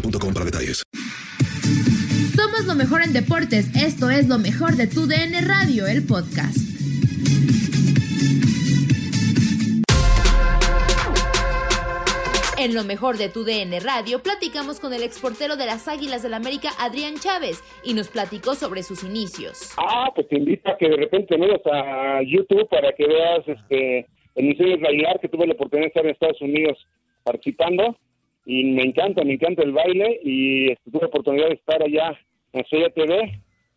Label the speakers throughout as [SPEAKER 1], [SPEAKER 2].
[SPEAKER 1] boostmobile.com para detalles.
[SPEAKER 2] Somos lo mejor en deportes. Esto es lo mejor de tu DN Radio, el podcast.
[SPEAKER 3] En lo mejor de tu DN Radio platicamos con el exportero de las Águilas del América, Adrián Chávez, y nos platicó sobre sus inicios.
[SPEAKER 4] Ah, pues te invito a que de repente vayas a YouTube para que veas este emisiones bailar, que tuve la oportunidad de estar en Estados Unidos participando y me encanta, me encanta el baile y este, tuve la oportunidad de estar allá en Estrella TV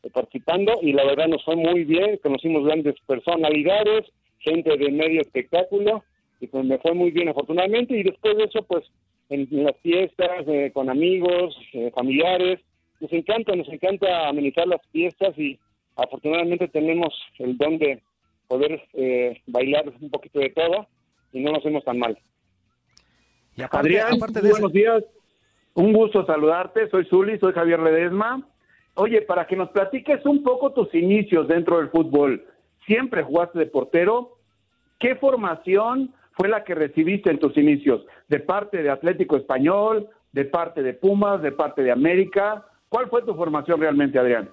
[SPEAKER 4] eh, participando y la verdad nos fue muy bien, conocimos grandes personalidades, gente de medio espectáculo y pues me fue muy bien afortunadamente y después de eso pues en, en las fiestas eh, con amigos, eh, familiares, nos encanta, nos encanta amenizar las fiestas y afortunadamente tenemos el don de poder eh, bailar un poquito de todo y no nos hacemos tan mal.
[SPEAKER 5] Y aparte,
[SPEAKER 6] Adrián,
[SPEAKER 5] aparte de
[SPEAKER 6] buenos días. Un gusto saludarte. Soy Zuli, soy Javier Ledesma. Oye, para que nos platiques un poco tus inicios dentro del fútbol. Siempre jugaste de portero. ¿Qué formación fue la que recibiste en tus inicios? ¿De parte de Atlético Español? ¿De parte de Pumas? ¿De parte de América? ¿Cuál fue tu formación realmente, Adrián?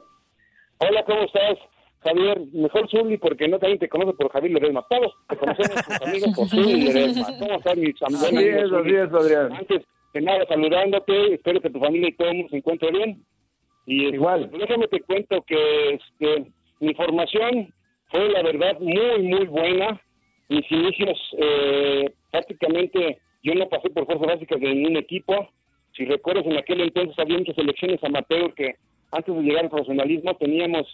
[SPEAKER 4] Hola, ¿cómo estás? Javier, mejor Zuli porque no también te conoce por Javier Ledesma. Todos te conocemos tus amigos por Zuli Ledesma. ¿Cómo estás, mis amigos?
[SPEAKER 6] Así es, así es, Adrián.
[SPEAKER 4] Antes que nada, saludándote, espero que tu familia y todo el mundo se encuentre bien. Y este,
[SPEAKER 6] Igual.
[SPEAKER 4] pues, déjame te cuento que este, mi formación fue, la verdad, muy, muy buena. Mis inicios, eh, prácticamente, yo no pasé por fuerzas básicas de ningún equipo. Si recuerdas, en aquel entonces había muchas selecciones amateur que antes de llegar al profesionalismo teníamos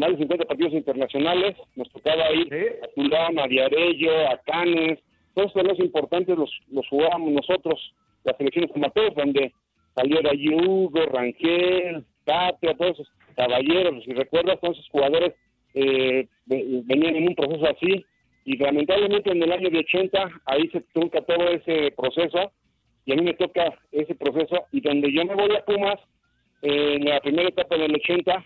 [SPEAKER 4] más de 50 partidos internacionales, nos tocaba ir a Tulán, a Viarello, a Canes, todos los importantes los, los jugábamos nosotros, las selecciones amateurs, donde salió de allí Hugo, Rangel, Tapia, todos esos caballeros, si recuerdas, todos esos jugadores eh, ve- venían en un proceso así, y lamentablemente en el año de 80 ahí se trunca todo ese proceso, y a mí me toca ese proceso, y donde yo me voy a Pumas, eh, en la primera etapa del 80,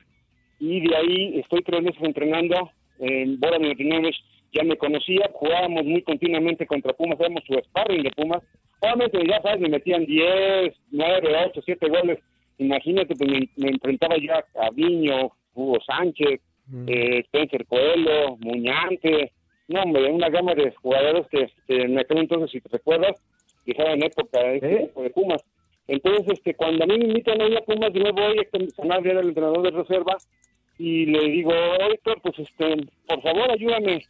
[SPEAKER 4] y de ahí estoy tres meses entrenando en Bora Milutinowicz, ya me conocía, jugábamos muy continuamente contra Pumas, éramos su sparring de Pumas, obviamente ya sabes, me metían 10, 9, 8, 7 goles, imagínate, pues me, me enfrentaba ya a Viño, Hugo Sánchez, eh, Spencer Coelho, Muñante, no hombre, una gama de jugadores que este, en aquel entonces, si te recuerdas, que estaban en época de, este tipo de Pumas. Entonces, este, cuando a mí me invitan a ir a Pumas, yo me voy a Sanabria, era el entrenador de reserva, y le digo, Héctor, pues este, por favor ayúdame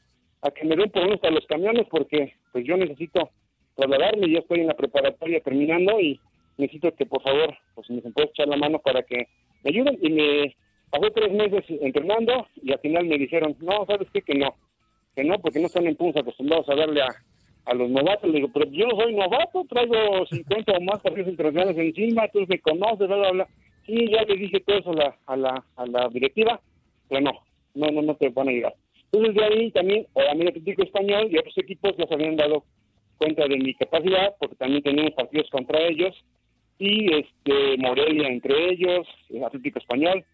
[SPEAKER 4] a que me den por uno hasta los camiones, porque pues yo necesito trasladarme, ya estoy en la preparatoria terminando, y
[SPEAKER 7] necesito que por favor, pues me puedes echar la mano para que me ayuden. Y me pasé tres meses entrenando y al final me dijeron, no, ¿sabes qué? Que no, que no, porque no están en Pumas acostumbrados a darle a, a los novatos. Le digo, pero yo no soy novato, traigo 50 o más partidos internacionales encima, tú me conoces, bla, bla, bla. Sí, ya le dije todo eso a la, a la, a la directiva, pero no, no, no, no te van a ayudar. Entonces de ahí también, a mí Atlético Español y otros equipos se habían dado cuenta de mi capacidad, porque también teníamos partidos contra ellos, y este Morelia entre ellos, Atlético Español.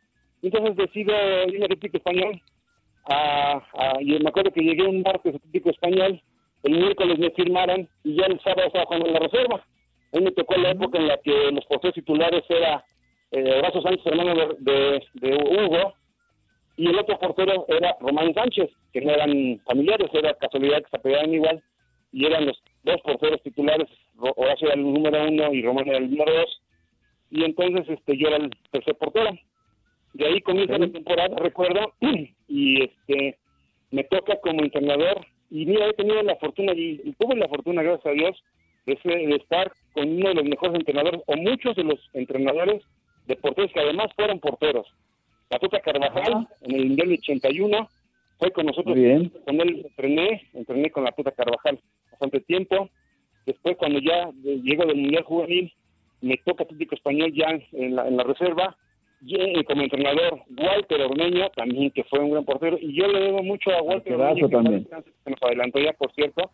[SPEAKER 7] Entonces decido ir a Atlético Español, a, y me acuerdo que llegué un martes a Atlético Español, el miércoles me firmaron y ya el sábado estaba jugando en la reserva. A me tocó la época en la que los porteros titulares era eh, Horacio Sánchez, hermano de, de, Hugo, y el otro portero era Román Sánchez, que no eran familiares, era casualidad que se apegaban igual, y eran los dos porteros titulares, Horacio era el número uno y Román era el número dos, y entonces este yo era el tercer portero. De ahí comienza la temporada, recuerdo, y este me toca como entrenador, y mira, he tenido la fortuna, y, tuve la fortuna, gracias a Dios, de, de estar con uno de los mejores entrenadores, o muchos de los entrenadores de porteros que además fueron porteros. La Tuta Carvajal, en el Mundial 81, fue con nosotros, con él entrené, entrené con la Tuta Carvajal bastante tiempo. Después, cuando ya llego del Mundial Juvenil, me toca Atlético Español ya en la, en la reserva, y como entrenador Walter Ormeño, también que fue un gran portero, y yo le debo mucho a Walter Ormeño,
[SPEAKER 6] también.
[SPEAKER 7] que nos adelantó ya, por cierto,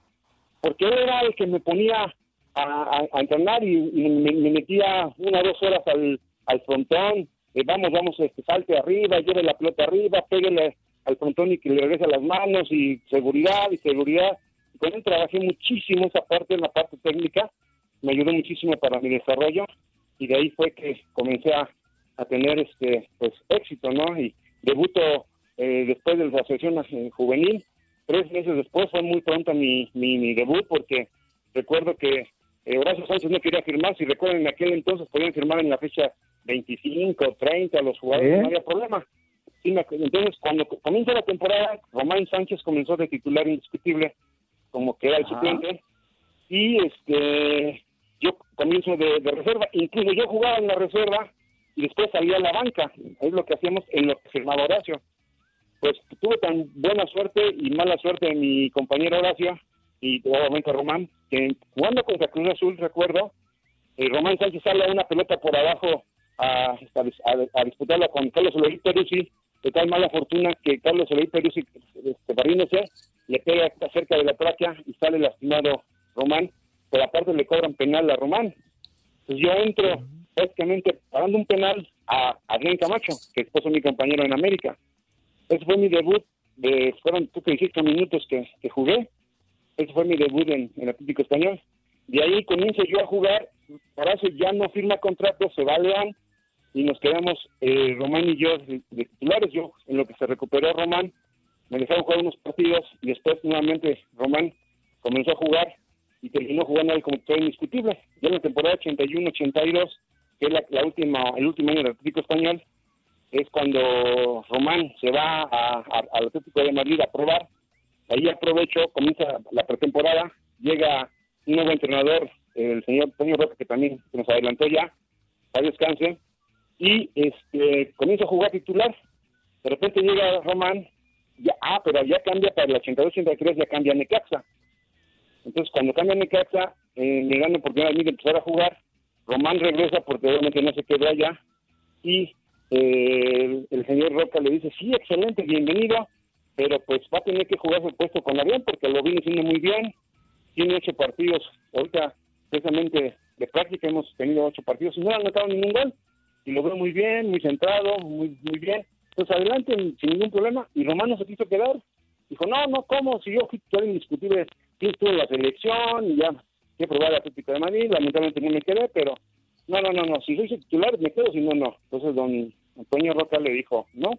[SPEAKER 7] porque él era el que me ponía a, entrenar y, me, metía una o dos horas al, al frontón, eh, vamos, vamos, este, salte arriba, lleve la pelota arriba, pégale al frontón y que le regrese las manos y seguridad y seguridad. con él trabajé muchísimo esa parte, en la parte técnica, me ayudó muchísimo para mi desarrollo y de ahí fue que comencé a, tener este pues éxito, ¿no? Y debuto eh, después de la asociación juvenil, tres meses después fue muy pronto mi, mi, debut porque recuerdo que eh, Horacio Sánchez no quería firmar, si recuerdan en aquel entonces podían firmar en la fecha 25, 30 los jugadores, no había problema. entonces, cuando comienza la temporada, Román Sánchez comenzó de titular indiscutible, como que era el suplente, y este yo comienzo de, reserva, incluso yo jugaba en la reserva y después salía a la banca, es lo que hacíamos en lo que firmaba Horacio. Pues tuve tan buena suerte y mala suerte de mi compañero Horacio y obviamente Román, que jugando contra Cruz Azul, recuerdo, eh, Román Sánchez sale una pelota por abajo a, disputarla con Carlos Eloy Peruzzi, de tal mala fortuna que Carlos Eloy Peruzzi, este, le pega cerca de la tráquea y sale lastimado Román, pero aparte le cobran penal a Román. Pues yo entro prácticamente pagando un penal a Adrián Camacho, que después fue mi compañero en América. Ese fue mi debut, de, fueron tú que minutos que, jugué. Ese fue mi debut en, el Atlético Español. De ahí comienzo yo a jugar. eso ya no firma contrato, se va a León y nos quedamos eh, Román y yo de, titulares. Yo, en lo que se recuperó Román, me dejaron jugar unos partidos y después nuevamente Román comenzó a jugar y terminó jugando ahí como indiscutible. Ya en la temporada 81-82, que es la, última, el último año del Atlético Español, es cuando Román se va al Atlético de Madrid a probar. Ahí aprovecho, comienza la pretemporada, llega un nuevo entrenador, el señor Antonio Roca, que también nos adelantó ya, a descanse, y este comienza a jugar titular. De repente llega Román, ya, ah, pero ya cambia para el 82-83, ya cambia Necaxa. Entonces, cuando cambia Necaxa, eh, le dan la oportunidad de empezar a jugar. Román regresa porque obviamente no se quedó allá. Y eh, el, señor Roca le dice, sí, excelente, bienvenido, pero pues va a tener que jugar su puesto con avión porque lo viene haciendo muy bien. Tiene ocho partidos, ahorita precisamente de práctica hemos tenido ocho partidos y no han anotado ningún gol y lo muy bien, muy centrado, muy muy bien. Entonces adelante sin ningún problema y Román no se quiso quedar. Dijo, no, no, ¿cómo? Si yo fui indiscutible, sí estuve en la selección y ya que probar la Atlético de Madrid, lamentablemente no me quedé, pero no, no, no, no, si soy titular me quedo, si no, no. Entonces don Antonio Roca le dijo, no,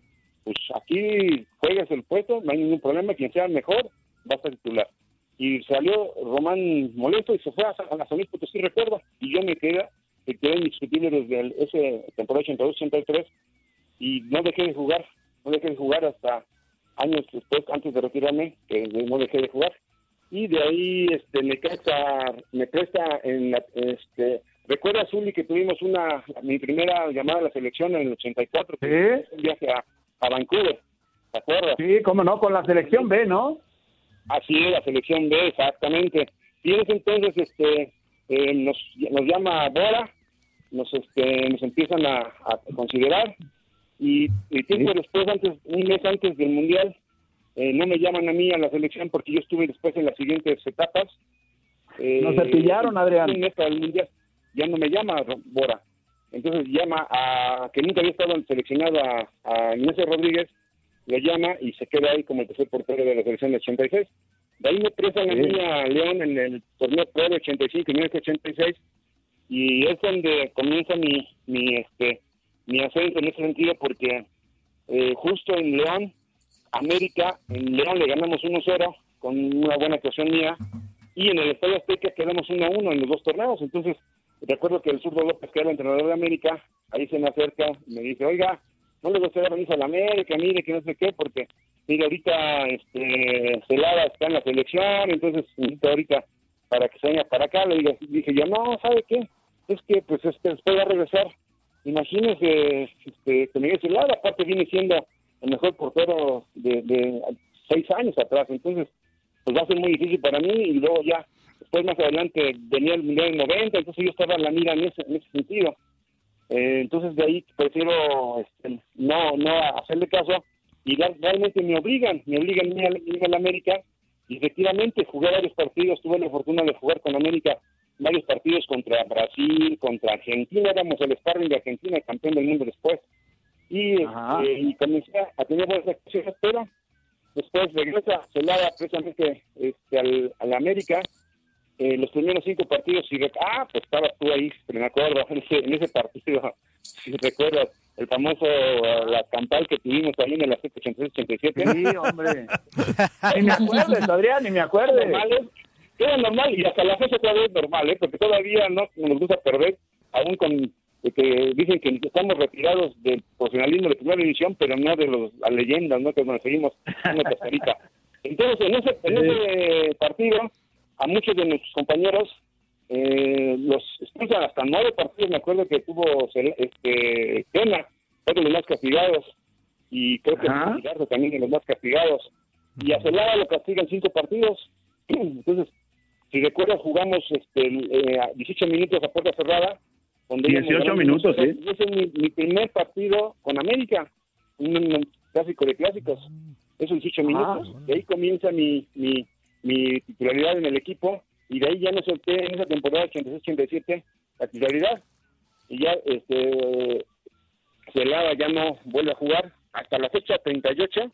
[SPEAKER 7] pues aquí juegas el puesto, no hay ningún problema, quien sea mejor va a ser titular. Y salió Román molesto y se fue a, a la San Luis sí recuerdo, y yo me quedé que quedé indiscutible desde el, ese temporada 82-83 y no dejé de jugar, no dejé de jugar hasta años después, antes de retirarme, que no dejé de jugar. Y de ahí este, me, presta, me presta en la, este,
[SPEAKER 4] recuerda, Zuli, que tuvimos una, mi primera llamada a la selección en el 84,
[SPEAKER 6] ¿Sí?
[SPEAKER 4] un viaje a, a Vancouver, ¿te acuerdas?
[SPEAKER 6] Sí, cómo no, con la selección B, ¿no?
[SPEAKER 4] Así es, la selección B, exactamente. Y en ese entonces este, eh, nos, nos llama Bora, nos, este, nos empiezan a, a considerar y, y tiempo después, antes, un mes antes del Mundial, eh, no me llaman a mí a la selección porque yo estuve después en las siguientes etapas. Eh,
[SPEAKER 6] Nos cepillaron, Adrián.
[SPEAKER 4] Ya no me llama Bora. Entonces llama a, que nunca había estado seleccionado a, a Inés Rodríguez, lo llama y se queda ahí como el tercer portero de la selección de 86. De ahí me prestan a mí a León en el torneo Pro de 85 y 1986 y es donde comienza mi, mi, este, mi ascenso en ese sentido porque eh, justo en León, América, en León le ganamos 1-0 con una buena actuación mía y en el Estadio Azteca quedamos 1-1 en los dos torneos. Entonces, recuerdo que el zurdo López, que era el entrenador de América, ahí se me acerca y me dice, oiga, no le gustaría venir a la América, mire que no sé qué, porque mire, ahorita este, Celada está en la selección, entonces necesito ahorita para que se venga para acá. Le dije, dije yo, no, ¿sabe qué? Es que pues este, después va a regresar. Imagínese este, que Miguel Celada, aparte viene siendo el mejor portero de, de seis años atrás, entonces pues va a ser muy difícil para mí y luego ya después más adelante venía el Mundial del 90, entonces yo estaba en la mira en ese, en ese sentido. Eh, entonces de ahí prefiero este, no no hacerle caso y realmente me obligan, me obligan a, ir a la América y efectivamente jugué varios partidos, tuve la fortuna de jugar con América varios partidos contra Brasil, contra Argentina, éramos el sparring de Argentina, campeón del mundo después y, este, y comencé a tener buenas actuaciones, pero después regresa Celada precisamente este, al, a la América eh, los primeros cinco partidos y ah pues estabas tú ahí me acuerdo en ese, en ese partido si recuerdas el famoso eh, la campal que tuvimos ahí en el 86-87
[SPEAKER 6] Sí, hombre. Ni me acuerdes, Adrián, ni me acuerdes.
[SPEAKER 4] ¿eh? Era normal y hasta la fecha todavía es normal, ¿eh? porque todavía no nos gusta perder, aún con que dicen que estamos retirados del profesionalismo de primera división, pero no de los, las leyendas, ¿no? que nos seguimos una cascarita. Entonces, en ese, en ese partido, a muchos de nuestros compañeros eh, los expulsan hasta nueve partidos, me acuerdo que tuvo este, Pena, fue de los más castigados, y creo que. Garza también de los más castigados. Y a Celada lo castigan cinco partidos. Entonces, si recuerdas, jugamos este, eh, a 18 minutos a puerta cerrada. Donde
[SPEAKER 6] 18
[SPEAKER 4] íbamos ganando
[SPEAKER 6] minutos,
[SPEAKER 4] 1-0.
[SPEAKER 6] sí.
[SPEAKER 4] Ese es mi, mi primer partido con América, un, un clásico de clásicos. Esos 18 minutos. De ahí comienza mi, mi, mi titularidad en el equipo. Y de ahí ya me solté en esa temporada 86-87 la titularidad. Y ya este Celada ya no vuelve a jugar. Hasta la fecha 38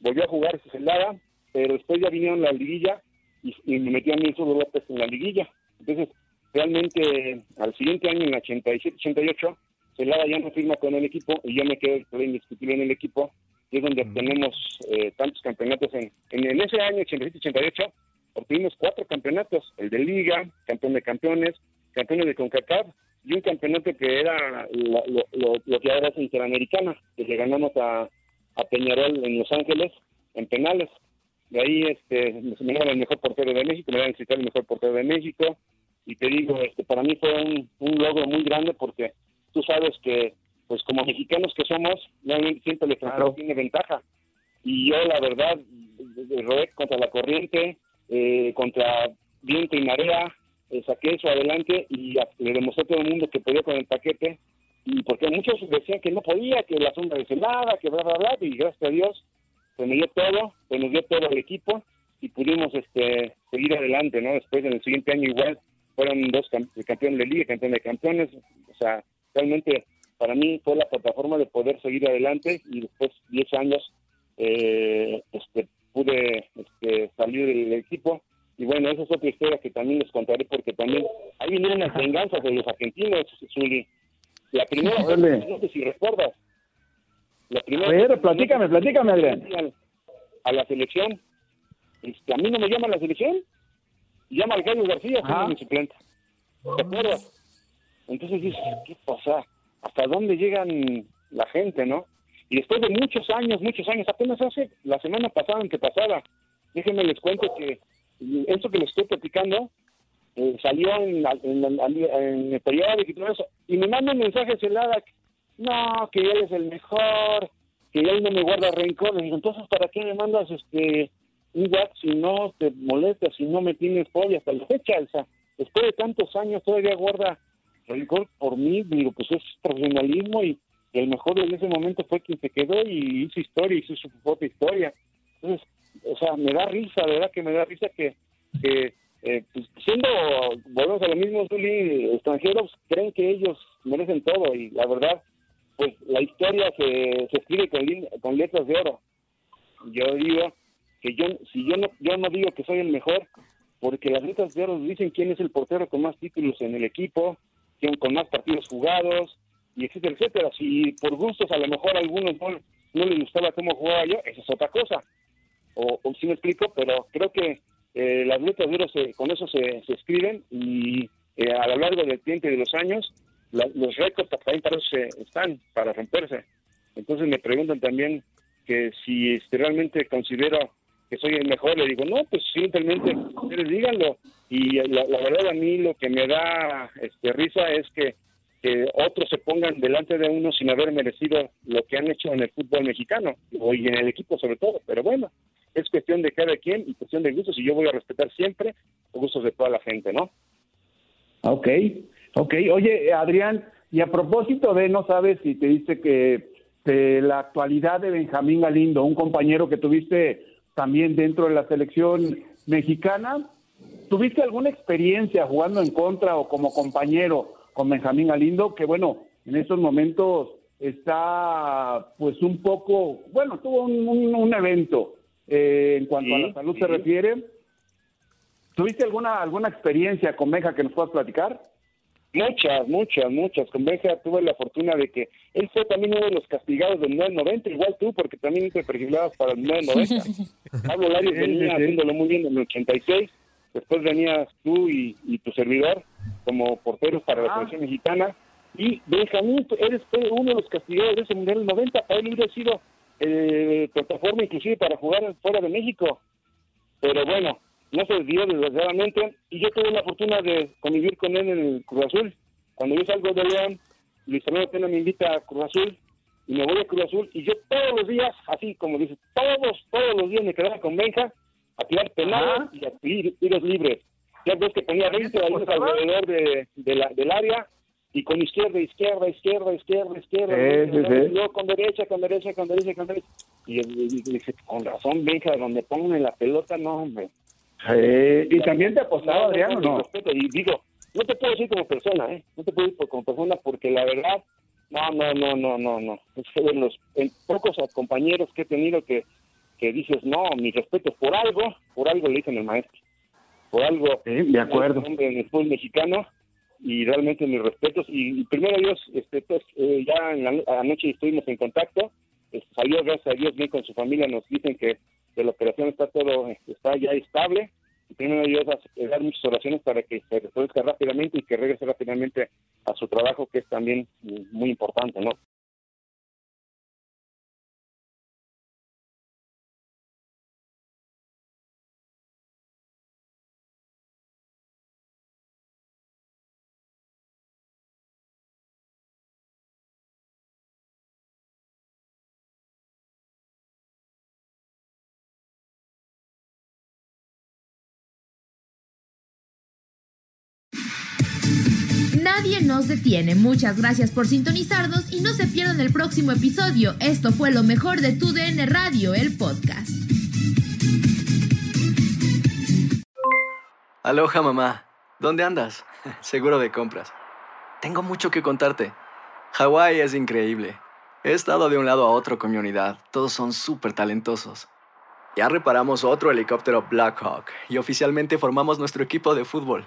[SPEAKER 4] volvió a jugar Celada, pero después ya vinieron la liguilla y, y me mí Zurdo López en la liguilla. Entonces, realmente al siguiente año, en la 87-88, Celada ya no firma con el equipo y yo me quedo indiscutible en el equipo, y es donde obtenemos eh, tantos campeonatos. En, en, en ese año, 87-88, obtuvimos cuatro campeonatos, el de Liga, campeón de campeones, campeones de CONCACAF y un campeonato que era lo, lo, lo, lo que ahora es Interamericana, que le ganamos a, a Peñarol en Los Ángeles en penales. De ahí este, me dieron el mejor portero de México, me dieron el mejor portero de México. Y te digo, este, para mí fue un, un logro muy grande porque tú sabes que, pues como mexicanos que somos, realmente siempre el extranjero tiene ventaja. Y yo, la verdad, rodé contra la corriente, eh, contra viento y marea, eh, saqué eso adelante y le demostré a todo el mundo que podía con el paquete. Y porque muchos decían que no podía, que la sombra de celada, que bla, bla, bla, y gracias a Dios se me dio todo, se nos dio todo el equipo y pudimos este seguir adelante, ¿no? Después en el siguiente año igual fueron dos cam- campeones de liga, campeón de campeones, o sea, realmente para mí fue la plataforma de poder seguir adelante y después 10 años eh, este pude este, salir del equipo y bueno, esa es otra historia que también les contaré porque también ahí vinieron las venganzas de los argentinos, Zuli. La primera, no sé si recuerdas, la primera
[SPEAKER 6] A ver, platícame, platícame, Adrián.
[SPEAKER 4] a la selección. Este, a mí no me llama la selección. Llama al Gallo García, siendo mi suplente. ¿Te acuerdas? Entonces dices, ¿qué pasa? ¿Hasta dónde llegan la gente, no? Y después de muchos años, muchos años, apenas hace la semana pasada, que pasada, déjenme les cuento que esto que les estoy platicando eh, salió en, en, el periódico y todo eso, y me manda un mensaje celada, no, que él es el mejor, que él no me guarda rencor, digo, entonces, ¿para qué me mandas este un WhatsApp si no te molesta, si no me tienes pollo hasta la fecha, sea, después de tantos años todavía guarda rencor por mí, digo, pues es profesionalismo y, el mejor en ese momento fue quien se quedó y hizo historia, hizo su propia historia. Entonces, o sea, me da risa, verdad que me da risa que, que eh, pues, siendo, volvemos a lo mismo, Zuli, extranjeros creen que ellos merecen todo y la verdad, pues la historia se, escribe con letras de oro. Yo digo que yo, si yo no, yo no digo que soy el mejor, porque las letras de oro dicen quién es el portero con más títulos en el equipo, quién con más partidos jugados, y etcétera, etcétera. Si por gustos a lo mejor a algunos no, no les gustaba cómo jugaba yo, esa es otra cosa. O, o si me explico, pero creo que eh, las letras de oro con eso se, se escriben y eh, a lo largo del tiempo y de los años, los récords también para eso están, para romperse. Entonces me preguntan también que si este, realmente considero que soy el mejor, le digo, no, pues simplemente ustedes díganlo. Y la, verdad a mí lo que me da este, risa es que, otros se pongan delante de uno sin haber merecido lo que han hecho en el fútbol mexicano, y en el equipo sobre todo. Pero bueno, es cuestión de cada quien y cuestión de gustos, y yo voy a respetar siempre los gustos de toda la gente, ¿no?
[SPEAKER 6] Ok, ok. Oye, Adrián, y a propósito de, no sabes si te dice que de la actualidad de Benjamín Galindo, un compañero que tuviste también dentro de la selección mexicana. ¿Tuviste alguna experiencia jugando en contra o como compañero con Benjamín Galindo? Que bueno, en estos momentos está pues un poco, bueno, tuvo un, evento eh, en cuanto a la salud se refiere. ¿Tuviste alguna alguna experiencia con Benja que nos puedas platicar?
[SPEAKER 4] Muchas, muchas, muchas. Con Benja tuve la fortuna de que él fue también uno de los castigados del 990, igual tú, porque también te perfilabas para el 990. Pablo Larios venía haciéndolo muy bien en el 86, después venías tú y, tu servidor como porteros para la ah. selección mexicana, y Benjamín, eres uno de los castigados de ese Mundial 90, para él hubiera sido eh, plataforma inclusive para jugar fuera de México. Pero bueno, no se dio desgraciadamente y yo tuve la fortuna de convivir con él en el Cruz Azul. Cuando yo salgo de León, Luis Fernando Pena me invita a Cruz Azul y me voy a Cruz Azul y yo todos los días, así como dice, todos, todos los días me quedaba con Benja a tirar penales y a tiros libres. Ya ves que tenía 20 balones alrededor de, la, del área y con izquierda, izquierda, izquierda, izquierda, izquierda. yo con derecha, con derecha, con derecha, con derecha. Y, dice, con razón, Benja, donde pongan la pelota, no, hombre.
[SPEAKER 6] Y también te apostaba, Adrián, no?
[SPEAKER 4] y digo, no te puedo decir como persona, ¿eh? No te puedo decir como persona porque la verdad, no, no, no, no, no, no. Es de los pocos compañeros que he tenido que, que dices, no, mi respeto por algo, por algo le dicen el maestro. Por algo.
[SPEAKER 6] de acuerdo.
[SPEAKER 4] En el fútbol mexicano y realmente mis respetos. Y, primero Dios, este, pues, eh, ya en la anoche estuvimos en contacto. salió, gracias a Dios, bien con su familia. Nos dicen que de la operación está todo, está ya estable primero Dios dar muchas oraciones para que se resuelva rápidamente y que regrese rápidamente a su trabajo, que es también muy importante, ¿no?
[SPEAKER 2] Nadie nos detiene. Muchas gracias por sintonizarnos y no se pierdan el próximo episodio. Esto fue lo mejor de tu DN Radio, el podcast.
[SPEAKER 8] Aloha mamá, ¿dónde andas? Seguro de compras. Tengo mucho que contarte. Hawái es increíble. He estado de un lado a otro con mi unidad. Todos son súper talentosos. Ya reparamos otro helicóptero Blackhawk y oficialmente formamos nuestro equipo de fútbol.